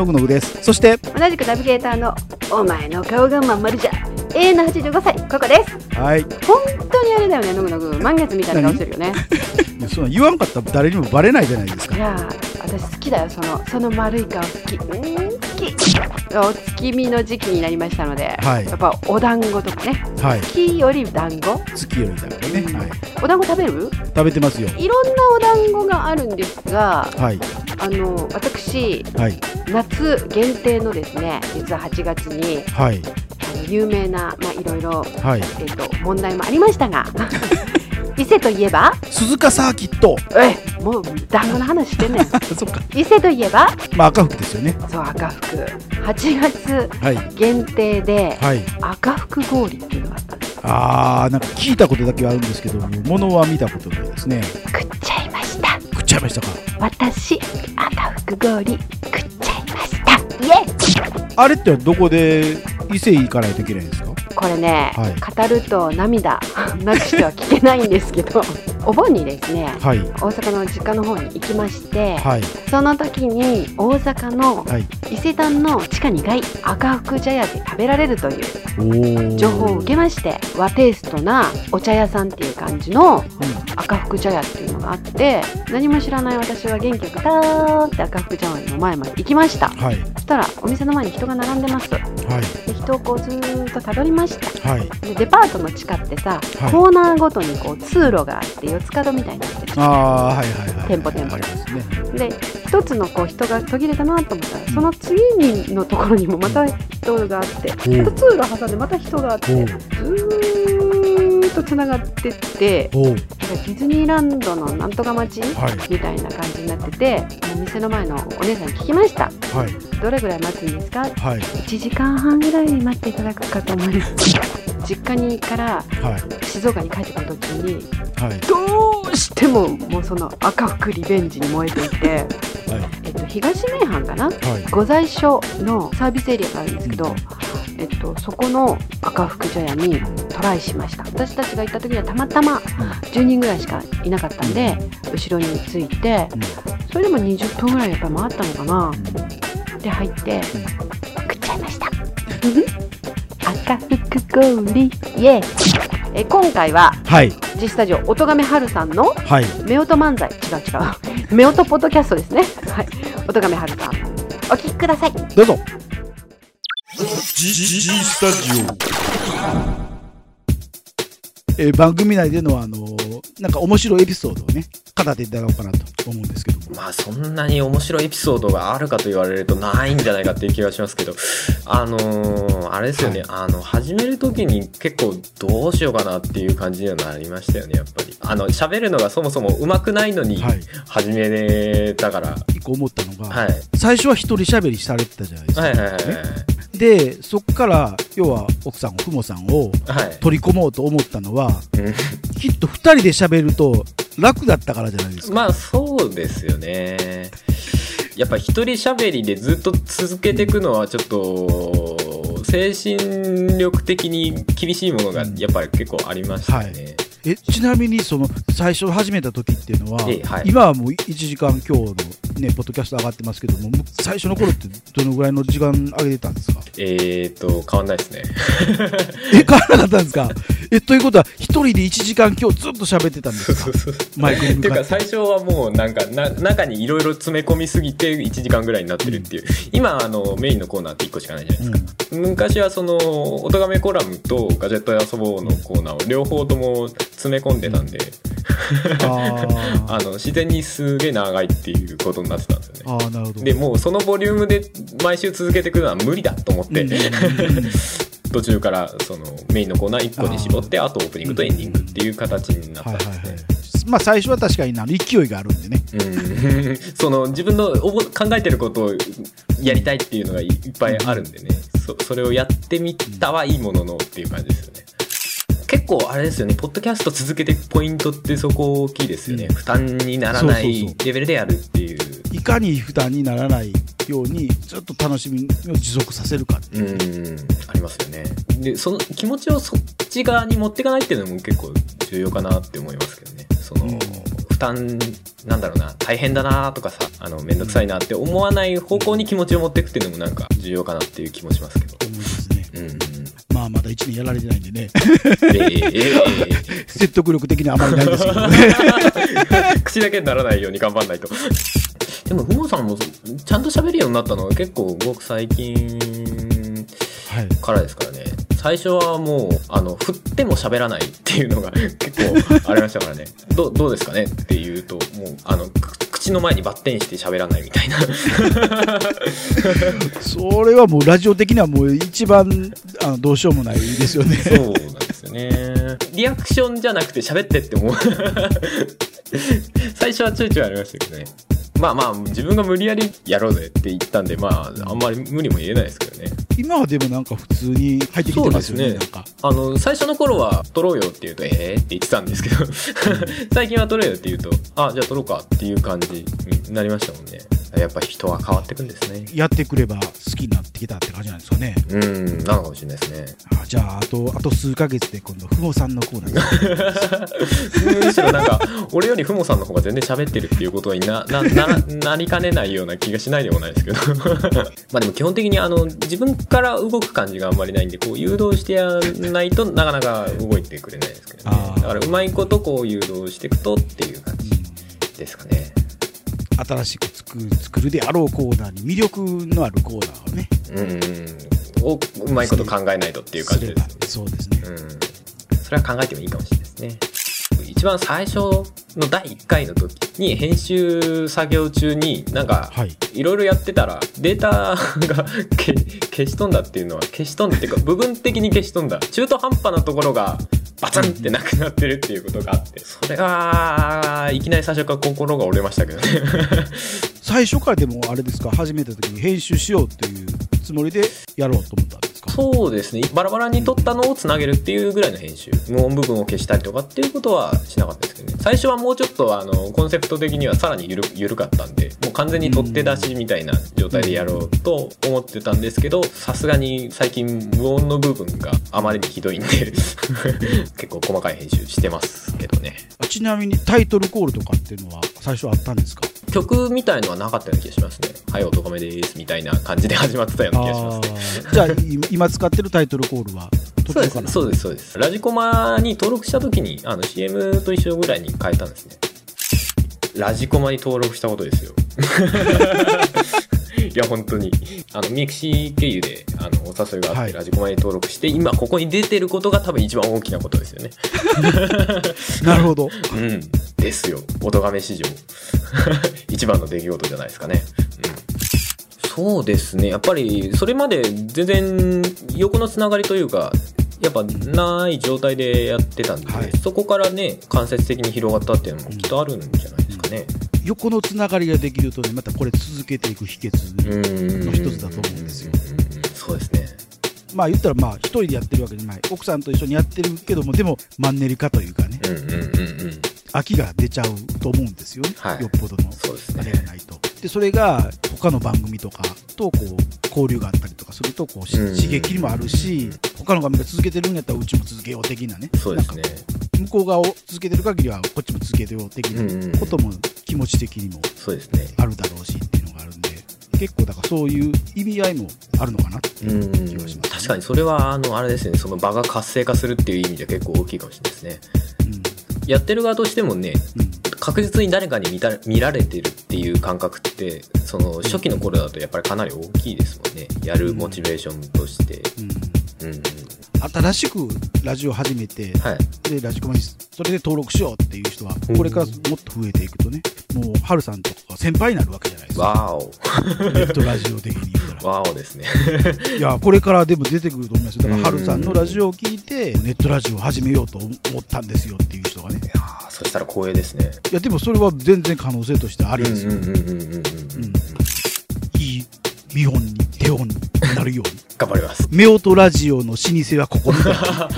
のぐのぐです。そして同じくナビゲーターのお前の顔がまん丸じゃ。永遠の85歳ここです。はい。本当にあれだよねのぐのぐ満月みたいな顔してるよね。その言わんかったら誰にもバレないじゃないですか。いやー私好きだよそのその丸い顔好き。うん好き。お月見の時期になりましたので、はい。やっぱお団子とかね。はい。月より団子？月よりだからね、はい、お団子食べる？食べてますよ。いろんなお団子があるんですがはいあの私はい。夏限定のですね実は8月にはい。あの有名なまあいろいろはい。えっ、と問題もありましたが 伊勢といえば鈴鹿サーキット。えもう団子の話してんねん。そっか。伊勢といえばまあ赤服ですよね。そう赤福。8月はい限定ではい。赤福氷っていうのがあったんです。あーなんか聞いたことだけはあるんですけどものは見たことないですね。食っちゃいました。食っちゃいましたか私赤福氷食っちゃいました。イエイ。あれってどこで伊勢行かないといけないんですか？これね、はい。語ると涙なくしては聞けないんですけどお盆にですねはい。大阪の実家の方に行きまして、はい。その時に大阪のはい。伊勢丹の地下2階赤福茶屋で食べられるという情報を受けまして和テイストなお茶屋さんっていう感じの赤福茶屋っていうのがあって何も知らない私は元気よくたーって赤福茶屋の前まで行きました。はい。そしたらお店の前に人が並んでます。ではい。人をこうずーっとたどりました。はい。でデパートの地下ってさ、はい。コーナーごとにこう通路があって四つ角みたいになってる。ああはいはいはい。店舗店舗ありますね。で一つのこう人が途切れたなと思ったらその次にのところにもまた人があってうん。通路挟んでまた人があってずーっとつながってってディズニーランドのなんとか町はい。みたいな感じになっててお店の前のお姉さんに聞きました。はい。どれぐらい待つんですか？はい。1時間半ぐらい待っていただくかと思います。実家にからはい。静岡に帰ってくる途中にはい。どうしてももうその赤福リベンジに燃えていて、はい。えっと、東名阪かな？はい。御在所のサービスエリアがあるんですけど、えっと、そこの赤福茶屋にトライしました。私たちが行った時にはたまたま10人ぐらいしかいなかったんで後ろについてそれでも20分ぐらいやっぱり回ったのかな。で入って食っちゃいました。赤福氷イエーイ。え今回ははい。実スタジオ音亀春さんのはい。夫婦漫才。違う違う。夫婦ポッドキャストですね。はい。音亀春さん。お聞きください。どうぞ。G, G, G スタジえー番組内でのあのなんか面白いエピソードをね語っていただこうかなと思うんですけど。もまあそんなに面白いエピソードがあるかと言われるとないんじゃないかっていう気がしますけど。あのーあれですよね、あの始める時に結構どうしようかなっていう感じにはなりましたよねやっぱり。あの喋るのがそもそも上手くないのにはい。始めれたから、一個思ったのが、はい、最初は一人喋りされてたじゃないですか、はいはいはいはいね。でそっから要は奥さんふもさんをはい。取り込もうと思ったのはうん。きっと2人で喋ると楽だったからじゃないですか、まあそうですよね。やっぱ一人喋りでずっと続けていくのはちょっと精神力的に厳しいものがやっぱり結構ありましたよね、えちなみにその最初始めた時っていうのは、ええはい。今はもう1時間今日のねポッドキャスト上がってますけども最初の頃ってどのぐらいの時間上げてたんですか？えーと変わんないですね。え変わらなかったんですか？えということは一人で1時間今日ずっと喋ってたんですか？マイクにって。いうか最初はもうなんかな中にいろいろ詰め込みすぎて1時間ぐらいになってるっていう、今あのメインのコーナーって1個しかないじゃないですか、昔はその「おとがめコラム」と「ガジェットで遊ぼう」のコーナーを両方とも詰め込んでたんで、あー あの自然にすげえ長いっていうことになってたんですよね。あーなるほど。でもうそのボリュームで毎週続けていくのは無理だと思って、うんうんうんうん。途中からそのメインのコーナー1個に絞ってあとオープニングとエンディングっていう形になったはいんですね、はいはいまあ最初は確かにあの勢いがあるんでね。うん、その自分の考えてることをやりたいっていうのがいいっぱいあるんでね。そそれをやってみたはいいもののっていう感じですよね結構あれですよね。ポッドキャスト続けていくポイントってそこ大きいですよね、うん。負担にならなそうそういそう。レベルでやるっていう。いかに負担にならないようにずっと楽しみを持続させるかっていう。うん。ありますよね。でその気持ちをそっち側に持っていかないっていうのも結構重要かなって思いますけどね。その、うん。負担なんだろうな大変だなとかさあのめんどくさいなって思わない方向に気持ちを持っていくっていうのもなんか重要かなっていう気もしますけど。思いますね。うんうんまあまだ1年やられてないんでね。えええええ説得力的にはあまりないんですけどね。え 口だけにならないように頑張んないと。でもふもさんもちゃんと喋るようになったのは結構ごく最近はいからですからね。最初はもうあの振っても喋らないっていうのが結構ありましたからね。どどうですかねっていうともうあのく口の前にバッテンして喋らないみたいな。それはもうラジオ的にはもう一番あのどうしようもないですよね。そうなんですよね。リアクションじゃなくて喋ってって思う。最初はちょいちょいありましたけどねまあまあ自分が無理やりやろうぜって言ったんでまああんまり無理も言えないですけどね。今はでもなんか普通に入ってきてますよねそうですね。なんか。あの最初の頃は撮ろうよって言うとええって言ってたんですけど 最近は撮ろうよって言うとあじゃあ撮ろうかっていう感じになりましたもんねやっぱ人は変わってくんですね。やってくれば好きになってきたって感じなんですかね。うんなのかもしれないですね。あじゃああとあと数ヶ月で今度ふもさんのコーナー。むしろなんか俺よりふもさんの方が全然喋ってるっていうことにななななりかねないような気がしないでもないですけど。まあでも基本的にあの自分から動く感じがあんまりないんでこう誘導してやらないとなかなか動いてくれないですけどね。だからうまいことこう誘導していくとっていう感じですかね。新しく作る作るであろうコーナーに魅力のあるコーナーをね。うんをうまいこと考えないとっていう感じです。そうですね。うん、それは考えてもいいかもしれないですね。一番最初の第1回の時に編集作業中になんかはい。いろいろやってたらデータがけ消し飛んだっていうのは消し飛んだっていうか部分的に消し飛んだ。中途半端なところがバツンってなくなってるっていうことがあって。それはいきなり最初から心が折れましたけどね。最初からでもあれですか？始めた時に編集しようっていうつもりでやろうと思ったんです。かそうですね。バラバラに撮ったのをつなげるっていうぐらいの編集。無音部分を消したりとかっていうことはしなかったですけどね。最初はもうちょっとあのコンセプト的にはさらにゆる緩かったんでもう完全に取って出しみたいな状態でやろうと思ってたんですけどさすがに最近無音の部分があまりにひどいんで 結構細かい編集してますけどね。ちなみにタイトルコールとかっていうのは最初あったんですか？曲みたいのはなかったような気がしますね「はい男めです」みたいな感じで始まってたような気がしますね。じゃあ今今使ってるタイトルコールは途そうで中かなすそうですそうです。ラジコマに登録した時にあの CM と一緒ぐらいに変えたんですね。ラジコマに登録したことですよ。いや本当に。あの mixi 経由であのお誘いがあって、はい。ラジコマに登録して今ここに出てることが多分一番大きなことですよね。なるほど。うんですよ。音亀史上。一番の出来事じゃないですかね、うん、そうですね。やっぱりそれまで全然横のつながりというかやっぱない状態でやってたんで、はい。そこからね間接的に広がったっていうのもきっとあるんじゃないですかね。横のつながりができるとねまたこれ続けていく秘訣うん。の一つだと思うんですよ。そうですね。まあ言ったらまあ一人でやってるわけじゃない。奥さんと一緒にやってるけどもでもマンネリ化というかね。うんうんうんうん飽きが出ちゃうと思うんですよね、はい。よっぽどの。あれねがないと。でそれが他の番組とかとこう交流があったりとかするとこう刺激にもあるし他の番組が続けてるんやったらうちも続けよう的なね。そうですね。向こう側を続けてる限りはこっちも続けてよう的なことも気持ち的にもそうですね。あるだろうしっていうのがあるんで結構だからそういう意味合いもあるのかなってういうん気がします、確かにそれはあのあれですね。その場が活性化するっていう意味で結構大きいかもしれないですねやってる側としてもねうん。うん確実に誰かに見た見られてるっていう感覚ってその初期の頃だとやっぱりかなり大きいですもんね。やるモチベーションとして。うんうん、うん、新しくラジオ始めてはい。でラジコマにそれで登録しようっていう人はうん。これからもっと増えていくとねもうハルさんとか先輩になるわけじゃないですか。わーネットラジオ的に言ったら。おわーおですね。いやこれからでも出てくると思いますよ。だからうんハルさんのラジオを聞いてネットラジオを始めようと思ったんですよっていう人がね。そしたら光栄ですね。いやでもそれは全然可能性としてありですよ。うんいい見本に手本になるように頑張ります。夫婦ラジオの老舗はここみたいなあ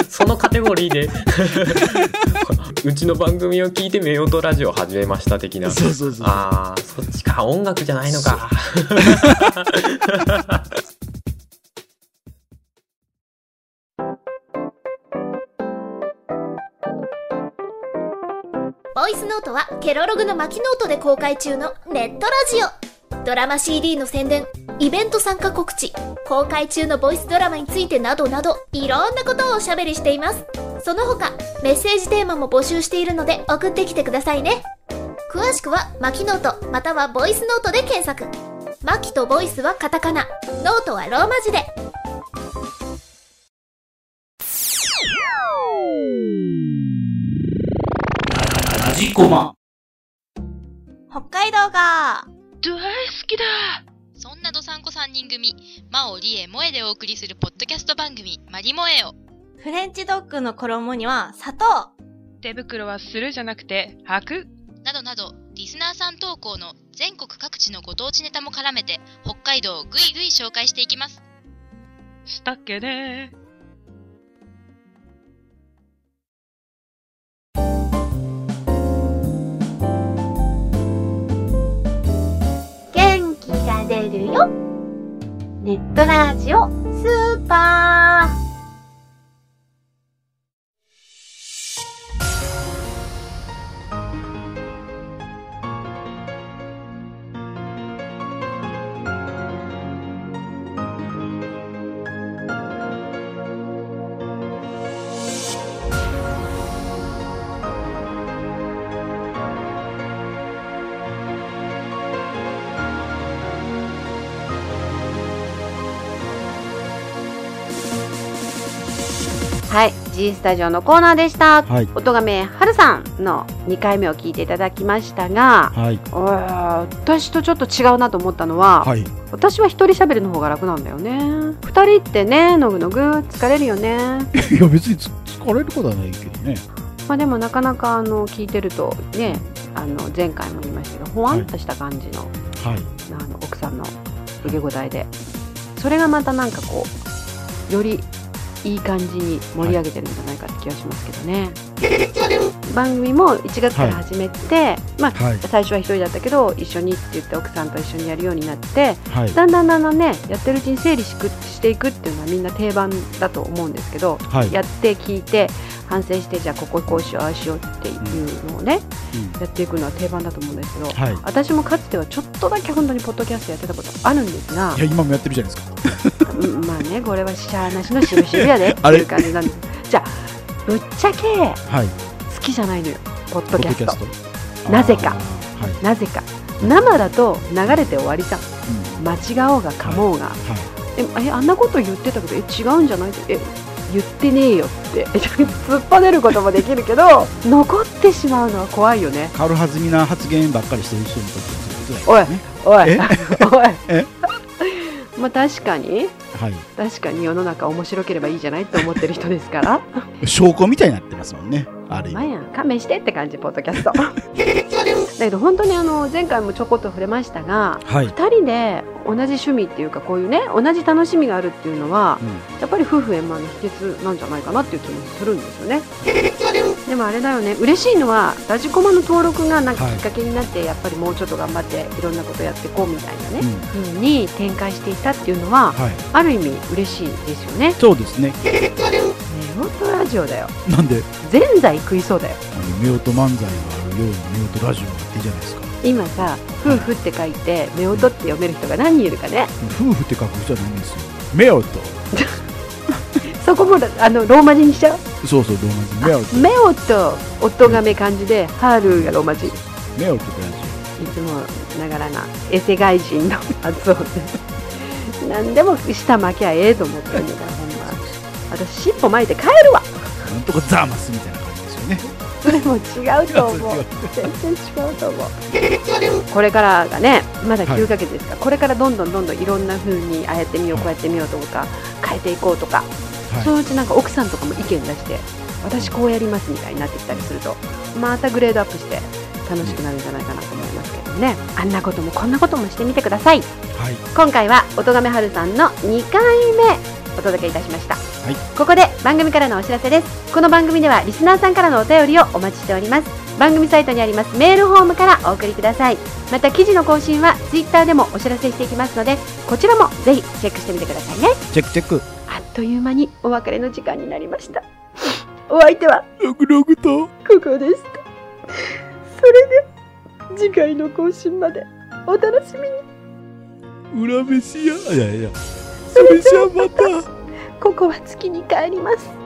あ、そのカテゴリーで。うちの番組を聞いて夫婦ラジオを始めました的な。そうそうそうああ、そっちか。音楽じゃないのか。ボイスノートはケロログのマキノートで公開中のネットラジオドラマ CD の宣伝イベント参加告知公開中のボイスドラマについてなどなどいろんなことをおしゃべりしています。その他メッセージテーマも募集しているので送ってきてくださいね。詳しくはマキノートまたはボイスノートで検索。マキとボイスはカタカナ。ノートはローマ字で。ラジコマ。北海道が。大好きだそんなどさんこ3人組、マオリエモエでお送りするポッドキャスト番組、マリモエを、フレンチドッグの衣には砂糖。手袋はするじゃなくて履く。などなど、リスナーさん投稿の全国各地のご当地ネタも絡めて、北海道をぐいぐい紹介していきます。したっけね。元るよ。ネットラジオスーパー。はい。G スタジオのコーナーでした。はい。音亀はるさんの2回目を聞いていただきましたがはい。私とちょっと違うなと思ったのは、はい。私は一人喋るの方が楽なんだよね。二人ってねのぐのぐ疲れるよね。いや別につ疲れることはないけどね。まあでもなかなかあの聞いてるとねあの前回も言いましたけどほわんとした感じの,、はい。あの奥さんの受け答えで。それがまたなんかこうよりいい感じに盛り上げてるんじゃないかって気がしますけどね、番組も1月から始めて、まあはい。最初は一人だったけど一緒にって言って奥さんと一緒にやるようになってはい。だんだんだんだんねやってるうちに整理しくしていくっていうのはみんな定番だと思うんですけど、はい。やって聞いて反省してじゃあこここうしようああしようっていうのをね、うん。やっていくのは定番だと思うんですけど、はい。私もかつてはちょっとだけ本当にポッドキャストやってたことあるんですがいや今もやってるじゃないですかうんまあねこれはしゃーなしのしぶしぶやで。っていう感じなんで。すじゃあぶっちゃけはい。好きじゃないのよポッポドキャスト。トなぜか。はい。なぜか。生だと流れて終わりじゃんうん。間違おうがかもうが、はい。ええあんなこと言ってたけどえ違うんじゃない？え言ってねえよって。突っぱねることもできるけど残ってしまうのは怖いよね。軽はずみな発言ばっかりしてる人にとってはそういうことだよね。おいおい。え？まあ確かに。はい。確かに世の中面白ければいいじゃないって思ってる人ですから。証拠みたいになってますもんねある意味勘弁してって感じポッドキャスト。だけど本当にあの前回もちょこっと触れましたがはい、2人で同じ趣味っていうかこういうね同じ楽しみがあるっていうのはうん。やっぱり夫婦円満の秘訣なんじゃないかなっていう気もするんですよね。でもあれだよね。嬉しいのはラジコマの登録がなんかはいきっかけになって、やっぱりもうちょっと頑張っていろんなことやっていこうみたいなね、うん。風に展開していったっていうのははい。ある意味嬉しいですよね。そうですねラジオだよ。なんで？ぜんざい食いそうだよ。夫婦漫才があるように夫婦ラジオがあっていいじゃないですか。今さ夫婦って書いて夫婦って読める人が何人いるかね。夫婦って書く人じゃないんですよ。夫婦 そこもあのローマ字にしちゃう？そうそうローマ字。夫婦メオと夫がめ漢字でハールがローマ字。い夫婦ラジつ。もながらなエセ外人の発音で。何でも下巻きゃええと思ってんだから私尻尾巻いて帰るわ。オなんとかザーマスみたいな感じですよね。それも違うと思う。全然違うと思う。これからがねまだ9ヶ月ですか。ら、これからどんどんどんどんいろんな風にああやってみようこうやってみようとか変えていこうとか、はい。そのうちなんか奥さんとかも意見出して私こうやりますみたいになってきたりするとまたグレードアップして楽しくなるんじゃないかなと思いますけどね。あんなこともこんなこともしてみてください。はい。今回は音亀春さんの2回目お届けいたしました、い。ここで番組からのお知らせです。この番組ではリスナーさんからのお便りをお待ちしております。番組サイトにありますメールフォームからお送りください。また記事の更新はツイッターでもお知らせしていきますのでこちらもぜひチェックしてみてくださいね。チェックチェック。あっという間にお別れの時間になりました。お相手はログログと。ここでしたそれでは次回の更新までお楽しみに。裏飯屋。いやいやそれじゃあまたここは月に帰ります。